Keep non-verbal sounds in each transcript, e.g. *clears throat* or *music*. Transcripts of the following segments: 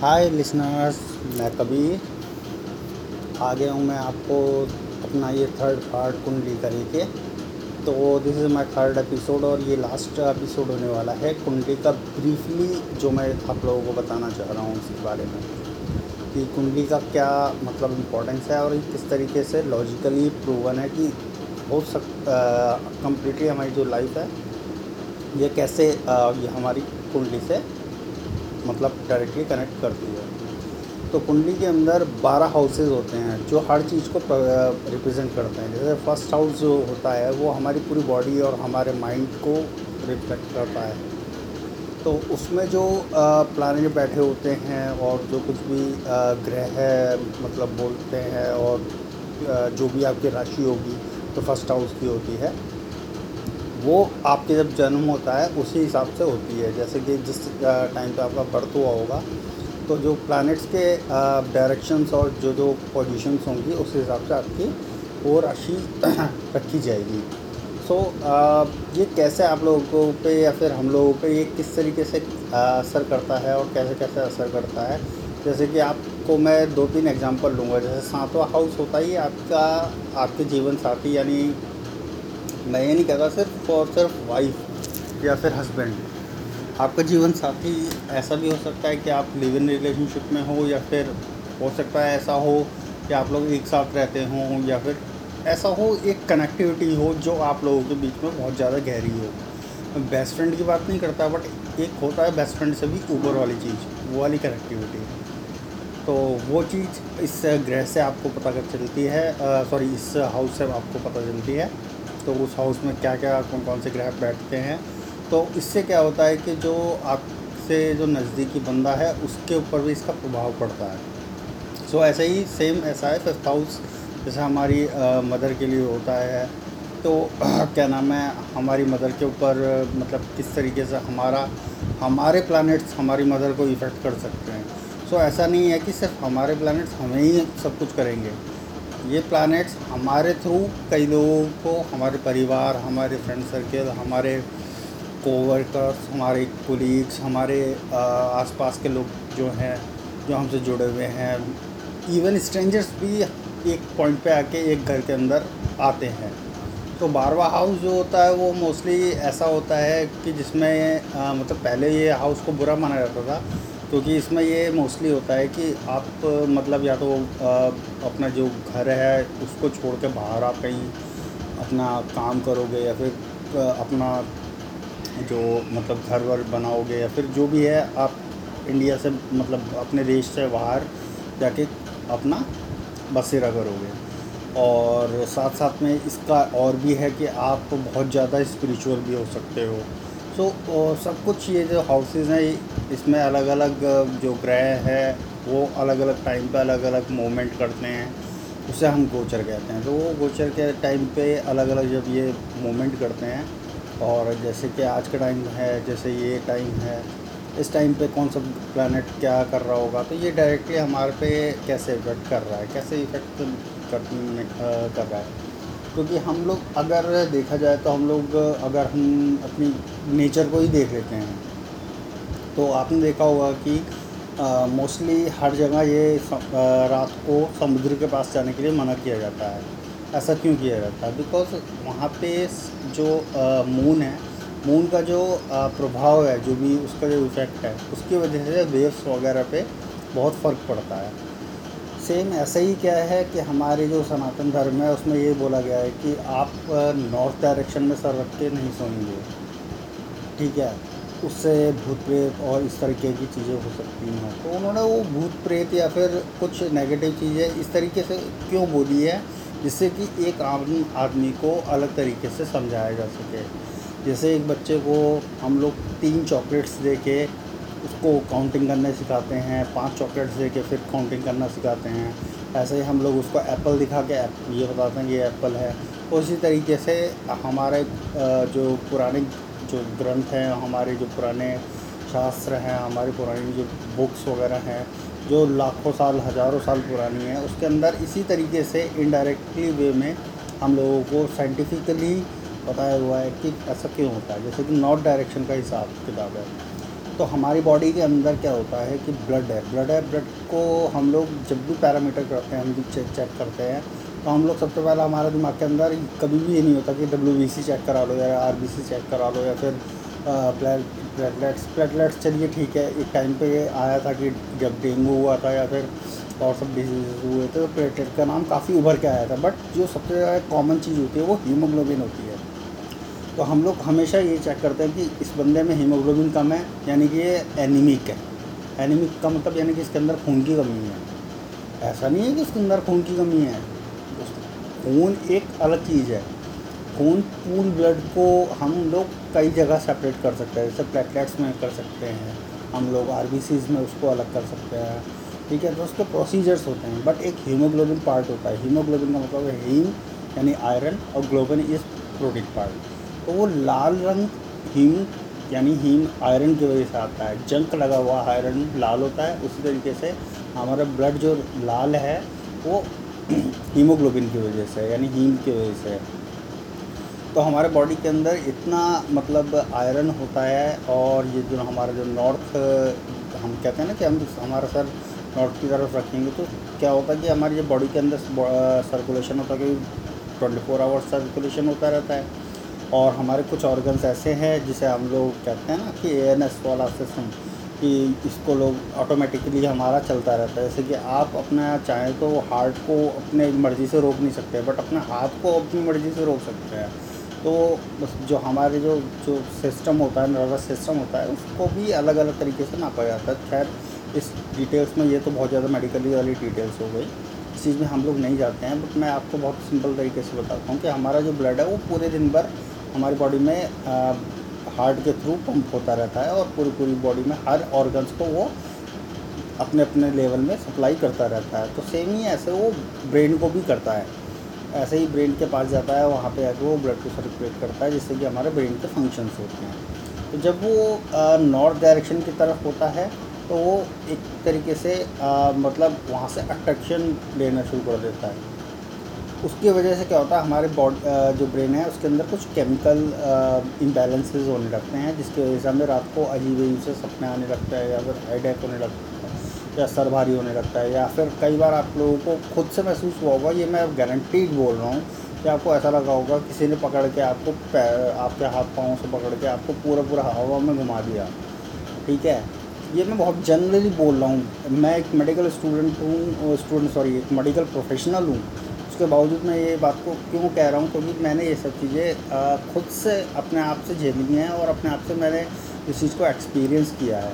हाय listeners मैं कबीर। आ गया हूँ मैं आपको अपना ये थर्ड पार्ट कुंडली करके तो this is my third episode और ये लास्ट एपिसोड होने वाला है कुंडली का ब्रीफली जो मैं आप लोगों को बताना चाह रहा हूँ उसके बारे में। कि कुंडली का क्या मतलब इम्पोर्टेंस है और किस तरीके से लॉजिकली प्रूवन है कि हो सक कम्प्लीटली हमारी जो लाइफ है ये कैसे आ, ये हमारी कुंडली से मतलब डायरेक्टली कनेक्ट करती है। तो कुंडली के अंदर 12 हाउसेज होते हैं, जो हर चीज़ को रिप्रेजेंट करते हैं। जैसे फ़र्स्ट हाउस जो होता है, वो हमारी पूरी बॉडी और हमारे माइंड को रिफ्लेक्ट करता है। तो उसमें जो प्लानट बैठे होते हैं और जो कुछ भी ग्रह है मतलब बोलते हैं और जो भी आपकी राशि होगी तो फ़र्स्ट हाउस की होती है। वो आपके जब जन्म होता है उसी हिसाब से होती है। जैसे कि जिस टाइम पे आपका बर्थ हुआ होगा तो जो प्लैनेट्स के डायरेक्शंस और जो जो पोजीशंस होंगी उस हिसाब से आपकी वो राशि *clears throat* रखी जाएगी। सो so, ये कैसे आप लोगों पे या फिर हम लोगों पे ये किस तरीके से असर करता है और कैसे कैसे असर करता है? जैसे कि आपको मैं दो तीन एग्जांपल लूँगा। जैसे सातवां हाउस होता ही आपका आपके जीवन साथी यानी मैं ये नहीं कहता सिर्फ़ और सिर्फ़ वाइफ या फिर हस्बैंड आपका जीवन साथी ऐसा भी हो सकता है कि आप लिव इन रिलेशनशिप में हो या फिर हो सकता है ऐसा हो कि आप लोग एक साथ रहते हों या फिर ऐसा हो एक कनेक्टिविटी हो जो आप लोगों के बीच में बहुत ज़्यादा गहरी हो। मैं बेस्ट फ्रेंड की बात नहीं करता बट एक होता है बेस्ट फ्रेंड से भी ऊपर वाली चीज़, वो वाली कनेक्टिविटी तो वो चीज़ इस ग्रह से आपको पता कर चलती है सॉरी इस हाउस से आपको पता चलती है। तो उस हाउस में क्या क्या कौन कौन से ग्रह बैठते हैं? तो इससे क्या होता है कि जो आपसे जो नज़दीकी बंदा है उसके ऊपर भी इसका प्रभाव पड़ता है। सो so, ऐसे ही सेम ऐसा है फिफ्थ हाउस जैसे हमारी आ, मदर के लिए होता है। तो *clears throat* क्या नाम है हमारी मदर के ऊपर मतलब किस तरीके से हमारा हमारे प्लानट्स हमारी मदर को इफ़ेक्ट कर सकते हैं। सो so, ऐसा नहीं है कि सिर्फ़ हमारे प्लानट्स हमें ही सब कुछ करेंगे। ये प्लानट्स हमारे थ्रू कई लोगों को, हमारे परिवार, हमारे फ्रेंड सर्कल हमारे कोवर्कर्स हमारे कोलीग्स हमारे आसपास के लोग जो हैं, जो हमसे जुड़े हुए हैं इवन स्ट्रेंजर्स भी एक पॉइंट पे आके एक घर के अंदर आते हैं। तो बारवा हाउस जो होता है, वो मोस्टली ऐसा होता है कि जिसमें मतलब पहले ये हाउस को बुरा माना जाता था क्योंकि इसमें ये मोस्टली होता है कि आप मतलब या तो अपना जो घर है, उसको छोड़ के बाहर आप कहीं अपना काम करोगे या फिर अपना जो मतलब घर वर बनाओगे या फिर जो भी है, आप इंडिया से मतलब अपने देश से बाहर जाके अपना बसेरा करोगे। और साथ साथ में इसका और भी है कि आप बहुत ज़्यादा स्पिरिचुअल भी हो सकते हो। सो so, सब कुछ ये जो हाउसेज हैं इसमें अलग अलग जो ग्रह है वो अलग अलग टाइम पे अलग अलग मूवमेंट करते हैं। उसे हम गोचर कहते हैं। तो वो गोचर के टाइम पे अलग अलग जब ये मूवमेंट करते हैं और जैसे कि आज का टाइम है जैसे ये टाइम है इस टाइम पे कौन सा प्लानट क्या कर रहा होगा? तो ये डायरेक्टली हमारे पे कैसे इफ़ेक्ट कर रहा है? कैसे इफ़ेक्ट कर, कर रहा है? क्योंकि हम लोग अगर देखा जाए तो हम लोग अगर हम अपनी नेचर को ही देख लेते हैं। तो आपने देखा होगा कि मोस्टली हर जगह ये रात को समुद्र के पास जाने के लिए मना किया जाता है। ऐसा क्यों किया जाता है? बिकॉज़ वहाँ पे जो मून है मून का जो प्रभाव है, जो भी उसका जो इफ़ेक्ट है, उसकी वजह से वेव्स वगैरह पे बहुत फ़र्क पड़ता है। सेम ऐसा ही क्या है कि हमारे जो सनातन धर्म है, उसमें ये बोला गया है कि आप नॉर्थ डायरेक्शन में सर रख के नहीं सोएँगे। ठीक है? उससे भूत प्रेत और इस तरीके की चीज़ें हो सकती हैं। तो उन्होंने वो भूत प्रेत या फिर कुछ नेगेटिव चीज़ें इस तरीके से क्यों बोली है? जिससे कि एक आम आदमी को अलग तरीके से समझाया जा सके। जैसे एक बच्चे को हम लोग तीन चॉकलेट्स दे के उसको काउंटिंग करने सिखाते हैं, पाँच चॉकलेट्स दे के फिर काउंटिंग करना सिखाते हैं। ऐसे ही हम लोग उसको एप्पल दिखा के ये बताते हैं ये एप्पल है। उसी तरीके से हमारे जो पुराने, जो ग्रंथ हैं, हमारे जो पुराने शास्त्र हैं, हमारी पुरानी जो बुक्स वगैरह हैं, जो लाखों साल, हज़ारों साल पुरानी है, उसके अंदर इसी तरीके से इनडायरेक्टली वे में हम लोगों को साइंटिफिकली बताया हुआ है कि ऐसा क्यों होता है। जैसे कि नॉर्थ डायरेक्शन का हिसाब किताब है। तो हमारी बॉडी के अंदर क्या होता है कि ब्लड है। ब्लड है ब्लड को हम लोग जब भी पैरामीटर करते हैं, हम भी चेक चेक करते हैं तो हम लोग सबसे पहले हमारे दिमाग के अंदर कभी भी ये नहीं होता कि डब्ल्यूबीसी चेक करा लो या आरबीसी चेक करा लो या फिर प्लेटलेट्स प्लेटलेट्स चलिए ठीक है। एक टाइम पे आया था कि जब डेंगू हुआ था या फिर और सब डिज़ीज़ हुए थे तो प्लेटलेट का नाम काफ़ी उभर के आया था। बट जो सबसे ज़्यादा कॉमन चीज़ होती है वो हीमोग्लोबिन होती है। तो हम लोग हमेशा ये चेक करते हैं कि इस बंदे में हीमोग्लोबिन कम है, यानी कि ये एनीमिक है। एनीमिक का मतलब यानी कि इसके अंदर खून की कमी है। ऐसा नहीं है कि इसके अंदर खून की कमी है। खून एक अलग चीज़ है। खून पूल ब्लड को हम लोग कई जगह सेपरेट कर सकते हैं, जैसे प्लेटलेट्स में कर सकते हैं। हम लोग आर में उसको अलग कर सकते हैं। ठीक है तो उसके प्रोसीजर्स होते हैं। बट एक हीमोग्लोबिन पार्ट होता है। हीमोग्लोबिन का मतलब हीम, यानी आयरन और ग्लोबिन इज़ प्रोटीन पार्ट तो वो लाल रंग हीम यानी हीम आयरन की वजह से आता है। जंक लगा हुआ आयरन लाल होता है। उसी तरीके से हमारा ब्लड जो लाल है, वो *clears throat* हीमोग्लोबिन की वजह से, यानी हीम की वजह से। तो हमारे बॉडी के अंदर इतना मतलब आयरन होता है और ये जो हमारा जो नॉर्थ, हम कहते हैं ना कि हम हमारा सर नॉर्थ की तरफ़ रखेंगे तो क्या होता है कि हमारी जो बॉडी के अंदर सर्कुलेशन होता है कि ट्वेंटी फोर आवर्स सर्कुलेशन होता रहता है। और हमारे कुछ ऑर्गन्स ऐसे हैं जिसे हम लोग कहते हैं ना कि ए एन एस वाला सिस्टम कि इसको लोग ऑटोमेटिकली हमारा चलता रहता है। जैसे कि आप अपना चाहें तो हार्ट को अपने मर्ज़ी से रोक नहीं सकते बट अपने हाथ को अपनी मर्ज़ी से रोक सकते हैं। तो जो हमारे जो जो सिस्टम होता है नर्वस सिस्टम होता है, उसको भी अलग अलग तरीके से नापा जाता है। खैर, इस डिटेल्स में ये तो बहुत ज़्यादा मेडिकली वाली डिटेल्स हो गई। इस चीज़ में हम लोग नहीं जाते हैं बट मैं आपको बहुत सिंपल तरीके से बताता हूँ कि हमारा जो ब्लड है वो पूरे दिन भर हमारी बॉडी में हार्ट के थ्रू पंप होता रहता है और पूरी पूरी बॉडी में हर ऑर्गन्स को वो अपने अपने लेवल में सप्लाई करता रहता है। तो सेम ही ऐसे वो ब्रेन को भी करता है। ऐसे ही ब्रेन के पास जाता है वहाँ पे आके वो ब्लड को सर्कुलेट करता है जिससे कि हमारे ब्रेन के फ़ंक्शंस होते हैं। तो जब वो नॉर्थ डायरेक्शन की तरफ़ होता है तो वो एक तरीके से आ, मतलब वहाँ से अट्रैक्शन लेना शुरू कर देता है। उसकी वजह से क्या होता है, हमारे बॉडी जो ब्रेन है, उसके अंदर कुछ केमिकल इम्बेलेंसेज होने लगते हैं, जिसकी वजह से हमें रात को अजीब अजीब से सपने आने लगते हैं या फिर हेडेक होने लगता है या सर भारी होने लगता है या फिर कई बार आप लोगों को खुद से महसूस हुआ होगा, ये मैं गारंटीड बोल रहा हूँ कि आपको ऐसा लगा होगा किसी ने पकड़ के आपको आपके हाथ पाँव से पकड़ के आपको पूरा पूरा हवा में घुमा दिया। ठीक है? ये मैं बहुत जनरली बोल रहा हूँ। मैं एक मेडिकल स्टूडेंट हूँ स्टूडेंट सॉरी एक मेडिकल प्रोफेशनल हूँ। उसके बावजूद मैं ये बात को क्यों कह रहा हूँ क्योंकि मैंने ये सब चीज़ें खुद से अपने आप से झेली हैं और अपने आप से मैंने इस चीज़ को एक्सपीरियंस किया है।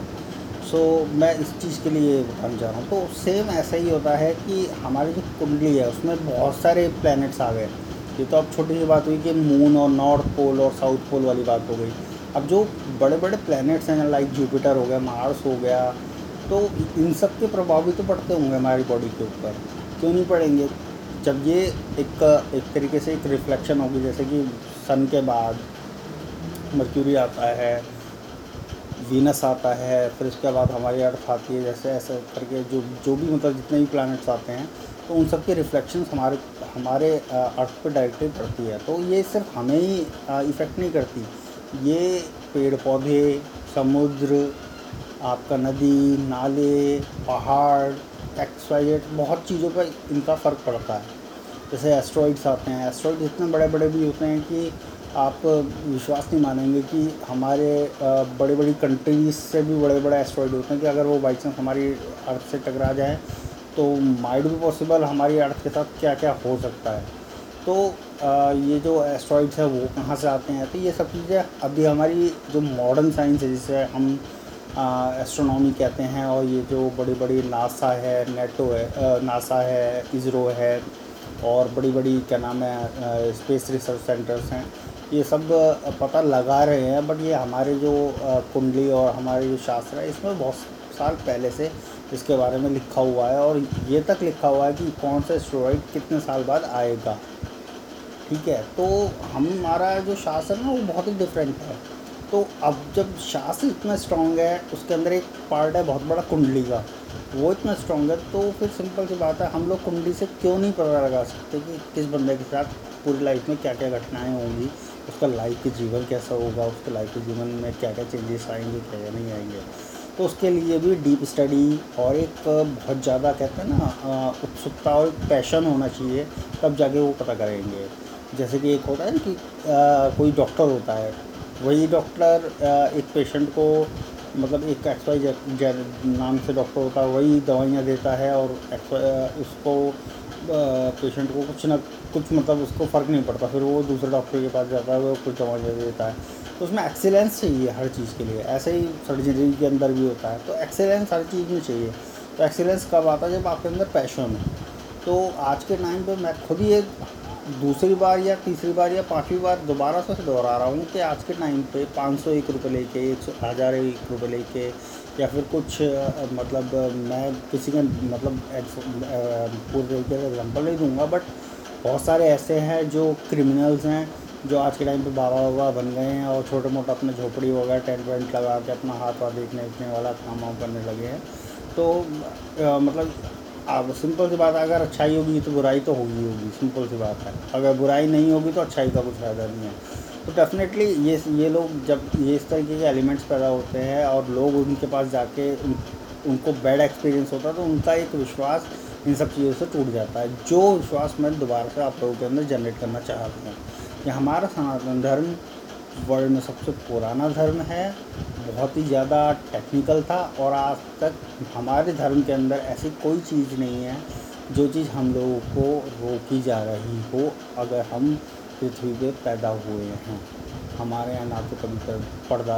सो so, मैं इस चीज़ के लिए बताना चाह रहा हूँ। तो सेम ऐसा ही होता है कि हमारी जो कुंडली है उसमें बहुत सारे प्लैनेट्स आ गए। ये तो अब छोटी सी बात हुई कि मून और नॉर्थ पोल और साउथ पोल वाली बात हो गई। अब जो बड़े बड़े प्लैनेट्स हैं लाइक जुपिटर हो गया मार्स हो गया तो इन सब के प्रभाव भी तो पड़ते होंगे हमारी बॉडी के ऊपर। क्यों नहीं पड़ेंगे? जब ये एक एक तरीके से एक रिफ्लेक्शन होगी, जैसे कि सन के बाद मर्क्यूरी आता है वीनस आता है, फिर उसके बाद हमारी अर्थ आती है, जैसे ऐसे करके जो जो भी मतलब जितने भी प्लैनेट्स आते हैं तो उन सब के रिफ्लेक्शंस हमारे हमारे अर्थ पर डायरेक्टली पड़ती है। तो ये सिर्फ़ हमें ही इफ़ेक्ट नहीं करती। ये पेड़ पौधे, समुद्र, आपका नदी, नाले, पहाड़ एक्सवाइजेड बहुत चीज़ों पर इनका फ़र्क पड़ता है। जैसे एस्ट्रॉइड्स आते हैं एस्ट्रॉइड इतने बड़े बड़े भी होते हैं कि आप विश्वास नहीं मानेंगे कि हमारे बड़ी बड़ी कंट्रीज़ से भी बड़े बड़े एस्ट्रॉइड होते हैं कि अगर वो बाई चांस हमारी अर्थ से टकरा जाए तो माइड भी पॉसिबल हमारी अर्थ के साथ क्या क्या हो सकता है। तो ये जो एस्ट्रॉइड्स है वो कहाँ से आते हैं? तो ये सब चीज़ें अभी हमारी जो मॉडर्न साइंस है, जिसे हम एस्ट्रोनॉमी कहते हैं और ये जो बड़ी बड़ी नासा है, नेटो है नासा है, इसरो है और बड़ी बड़ी क्या नाम है स्पेस रिसर्च सेंटर्स हैं। ये सब पता लगा रहे हैं बट ये हमारे जो कुंडली और हमारे जो शास्त्र है, इसमें बहुत साल पहले से इसके बारे में लिखा हुआ है और ये तक लिखा हुआ है कि कौन सा एस्ट्रॉइड कितने साल बाद आएगा। ठीक है तो हमारा जो शास्त्र है वो बहुत ही डिफरेंट है। तो अब जब शास्त्र इतना स्ट्रॉन्ग है, उसके अंदर एक पार्ट है बहुत बड़ा कुंडली का। वो इतना स्ट्रॉन्ग है तो फिर सिंपल सी बात है, हम लोग कुंडली से क्यों नहीं पता लगा सकते कि किस बंदे के साथ पूरी लाइफ में क्या क्या घटनाएँ होंगी, उसका लाइफ के जीवन कैसा होगा, उसके लाइफ के जीवन में क्या क्या चेंजेस आएँगे क्या क्या नहीं आएँगे। तो उसके लिए भी डीप स्टडी और एक बहुत ज़्यादा कहते हैं ना उत्सुकता और पैशन होना चाहिए, तब जाके वो पता करेंगे। जैसे कि एक होता है ना कि कोई डॉक्टर होता है, वही डॉक्टर एक पेशेंट को मतलब एक एक्स वाई नाम से डॉक्टर होता है, वही दवाइयाँ देता है और उसको पेशेंट को कुछ ना कुछ मतलब उसको फ़र्क नहीं पड़ता। फिर वो दूसरे डॉक्टर के पास जाता है, वो कुछ दवाइयाँ देता है। तो उसमें एक्सेलेंस चाहिए हर चीज़ के लिए। ऐसे ही सर्जरी के अंदर भी होता है। तो एक्सेलेंस हर चीज़ में चाहिए। तो एक्सेलेंस कब आता है? जब आपके अंदर पैशन है। तो आज के टाइम पर मैं खुद ही एक दूसरी बार या तीसरी बार या पांचवी बार दोबारा से दोहरा रहा हूँ कि आज के टाइम पे पाँच सौ एक रुपये लेके एक हज़ार एक रुपये लेके या फिर कुछ मतलब मैं किसी का मतलब पूरे तरीके से एग्ज़ाम्पल नहीं दूँगा बट बहुत सारे ऐसे हैं जो क्रिमिनल्स हैं जो आज के टाइम पे बाबा बाबा बन गए हैं और छोटे मोटा अपने झोपड़ी वगैरह टेंट वेंट लगा के अपना हाथ वाथ देखने देखने वाला काम वाम करने लगे हैं। तो आ, मतलब अब सिंपल सी बात है अगर अच्छाई होगी तो बुराई तो होगी होगी सिंपल सी बात है। अगर बुराई नहीं होगी तो अच्छाई का कुछ फ़ायदा नहीं है। तो डेफिनेटली ये ये लोग जब ये इस तरीके के एलिमेंट्स पैदा होते हैं और लोग उनके पास जाके उन, उनको बैड एक्सपीरियंस होता है तो उनका एक विश्वास इन सब चीज़ों से टूट जाता है। जो विश्वास मैं दोबारा से आप लोगों के अंदर जनरेट करना चाहता हूँ। कि हमारा सनातन धर्म वर्ल्ड में सबसे पुराना धर्म है। बहुत ही ज़्यादा टेक्निकल था और आज तक हमारे धर्म के अंदर ऐसी कोई चीज़ नहीं है, जो चीज़ हम लोगों को रोकी जा रही हो अगर हम पृथ्वी पे पैदा हुए हैं। हमारे यहाँ ना तो कभी पर्दा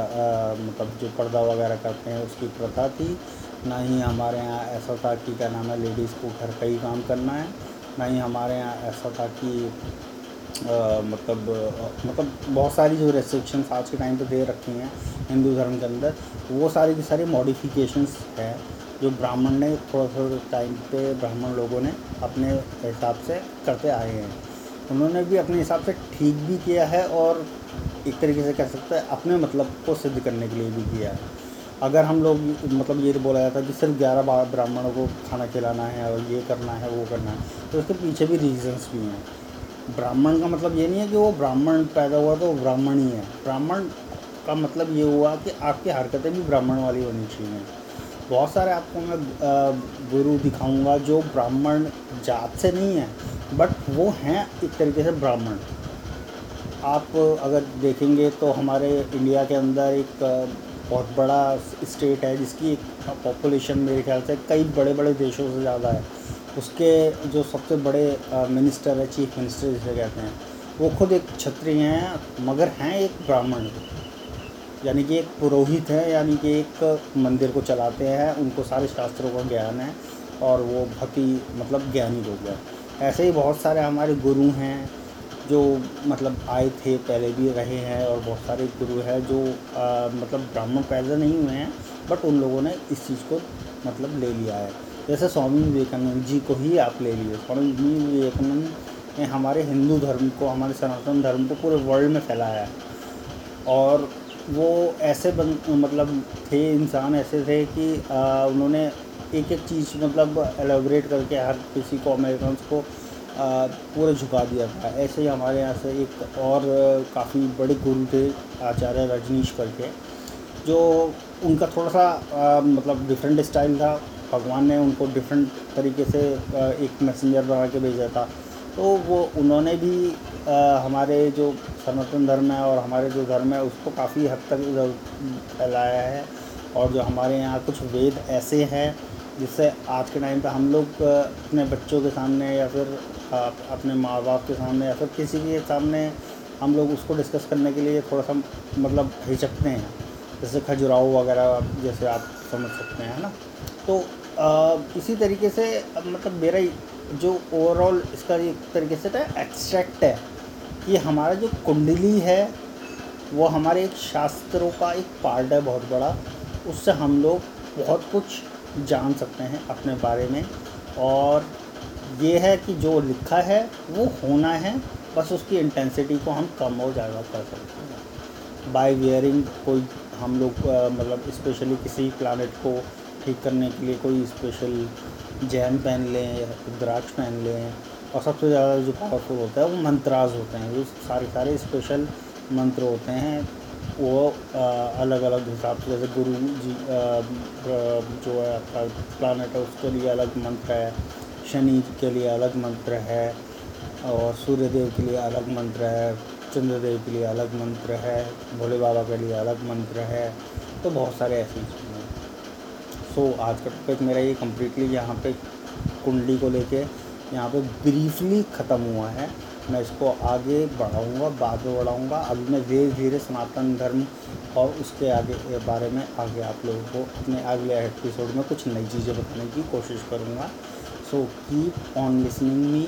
मतलब जो पर्दा वगैरह करते हैं उसकी प्रथा थी, ना ही हमारे यहाँ ऐसा था कि क्या नाम है, लेडीज़ को घर का ही काम करना है, ना ही हमारे यहाँ ऐसा था कि मतलब मतलब बहुत सारी जो रेस्ट्रिक्शंस आज के टाइम पे दे रखी हैं हिंदू धर्म के अंदर, वो सारी की सारी मॉडिफिकेशंस हैं, जो ब्राह्मण ने थोड़ा थोड़ा टाइम पे ब्राह्मण लोगों ने अपने हिसाब से करते आए हैं। उन्होंने भी अपने हिसाब से ठीक भी किया है और एक तरीके से कह सकते हैं अपने मतलब को सिद्ध करने के लिए भी किया है। अगर हम लोग मतलब ये बोला जाता है कि सिर्फ़ ग्यारह ब्राह्मणों को खाना खिलाना है और ये करना है, वो करना है तो उसके पीछे भी रीजंस भी हैं। ब्राह्मण का मतलब ये नहीं है कि वो ब्राह्मण पैदा हुआ तो ब्राह्मण ही है। ब्राह्मण का मतलब ये हुआ कि आपकी हरकतें भी ब्राह्मण वाली होनी चाहिए। बहुत सारे आपको मैं गुरु दिखाऊँगा जो ब्राह्मण जात से नहीं है बट वो हैं एक तरीके से ब्राह्मण। आप अगर देखेंगे तो हमारे इंडिया के अंदर एक बहुत बड़ा स्टेट है जिसकी एक पॉपुलेशन मेरे ख्याल से कई बड़े बड़े देशों से ज़्यादा है। उसके जो सबसे बड़े मिनिस्टर है चीफ मिनिस्टर जिसे कहते हैं वो खुद एक क्षत्रिय हैं मगर हैं एक ब्राह्मण। यानी कि एक पुरोहित है यानी कि एक मंदिर को चलाते हैं उनको सारे शास्त्रों का ज्ञान है और वो ही मतलब ज्ञानी हैं। ऐसे ही बहुत सारे हमारे गुरु हैं जो मतलब आए थे पहले भी रहे हैं और बहुत सारे गुरु हैं जो आ, मतलब ब्राह्मण पैदा नहीं हुए हैं बट उन लोगों ने इस चीज़ को मतलब ले लिया है। जैसे स्वामी विवेकानंद जी को ही आप ले लिए। स्वामी विवेकानंद ने हमारे हिंदू धर्म को हमारे सनातन धर्म को पूरे वर्ल्ड में फैलाया। है और वो ऐसे बन मतलब थे इंसान ऐसे थे कि आ, उन्होंने एक एक चीज़ मतलब एलेबरेट करके हर किसी को अमेरिकन को पूरा झुका दिया था। ऐसे ही हमारे यहाँ से एक और काफ़ी बड़े गुरु थे आचार्य रजनीश करके जो उनका थोड़ा सा आ, मतलब डिफरेंट स्टाइल था। भगवान ने उनको डिफरेंट तरीके से एक मैसेंजर बना के भेजा था। तो वो, उन्होंने भी हमारे जो सनातन धर्म है और हमारे जो धर्म है, उसको काफ़ी हद तक फैलाया है। और जो हमारे यहाँ कुछ वेद ऐसे हैं, जिससे आज के टाइम पे हम लोग अपने बच्चों के सामने या फिर अपने माँ बाप के सामने या फिर किसी के सामने हम लोग उसको डिस्कस करने के लिए थोड़ा सा मतलब हिचकते हैं। जैसे खजुराहो वगैरह, जैसे आप समझ सकते हैं ना? तो आ, इसी तरीके से मतलब मेरा जो ओवरऑल इसका एक तरीके से था एक्सट्रैक्ट है कि हमारा जो कुंडली है वो हमारे एक शास्त्रों का एक पार्ट है बहुत बड़ा। उससे हम लोग बहुत कुछ जान सकते हैं अपने बारे में। और ये है कि जो लिखा है वो होना है बस उसकी इंटेंसिटी को हम कम और ज़्यादा कर सकते हैं। बाय वेयरिंग कोई हम लोग मतलब स्पेशली किसी प्लानट को ठीक करने के लिए कोई स्पेशल जैन पहन लें या रुद्राक्ष पहन लें। और सबसे ज़्यादा जो पावरफुल होता है वो मंत्राज होते हैं। जो सारे सारे स्पेशल मंत्र होते हैं, वो अलग अलग हिसाब से जैसे गुरु जी जो है आपका प्लानट है, उसके लिए अलग मंत्र है, शनि के लिए अलग मंत्र है, और सूर्य देव के लिए अलग मंत्र है, चंद्रदेव के लिए अलग मंत्र है, भोले बाबा के लिए अलग मंत्र है तो बहुत सारे ऐसे चीज़ें सो आज का टॉपिक मेरा ये कम्प्लीटली यहाँ पे कुंडली को लेके यहाँ पे ब्रीफली ख़त्म हुआ है। मैं इसको आगे बढ़ाऊँगा, बाद में बढ़ाऊँगा। अभी मैं धीरे धीरे सनातन धर्म और उसके आगे बारे में आगे आप लोगों को अपने अगले एपिसोड में कुछ नई चीज़ें बताने की कोशिश करूँगा। So keep on listening me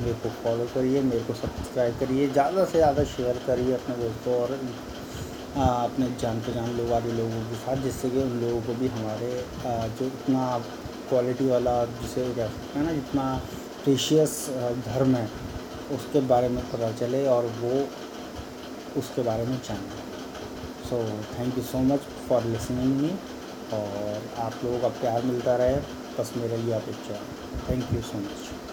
मेरे को फॉलो करिए, मेरे को सब्सक्राइब करिए। ज़्यादा से ज़्यादा शेयर करिए अपने दोस्तों और अपने जान पहचान लोग वाले लोगों के साथ, जिससे कि उन लोगों को भी हमारे जो इतना क्वालिटी वाला जिसे कह सकते हैं ना, जितना प्रीशियस धर्म है, उसके बारे में पता चले और वो उसके बारे में जाने। So thank you so much for listening me और आप लोगों का प्यार मिलता रहे, बस मेरा ये अपेक्षा थैंक यू सो मच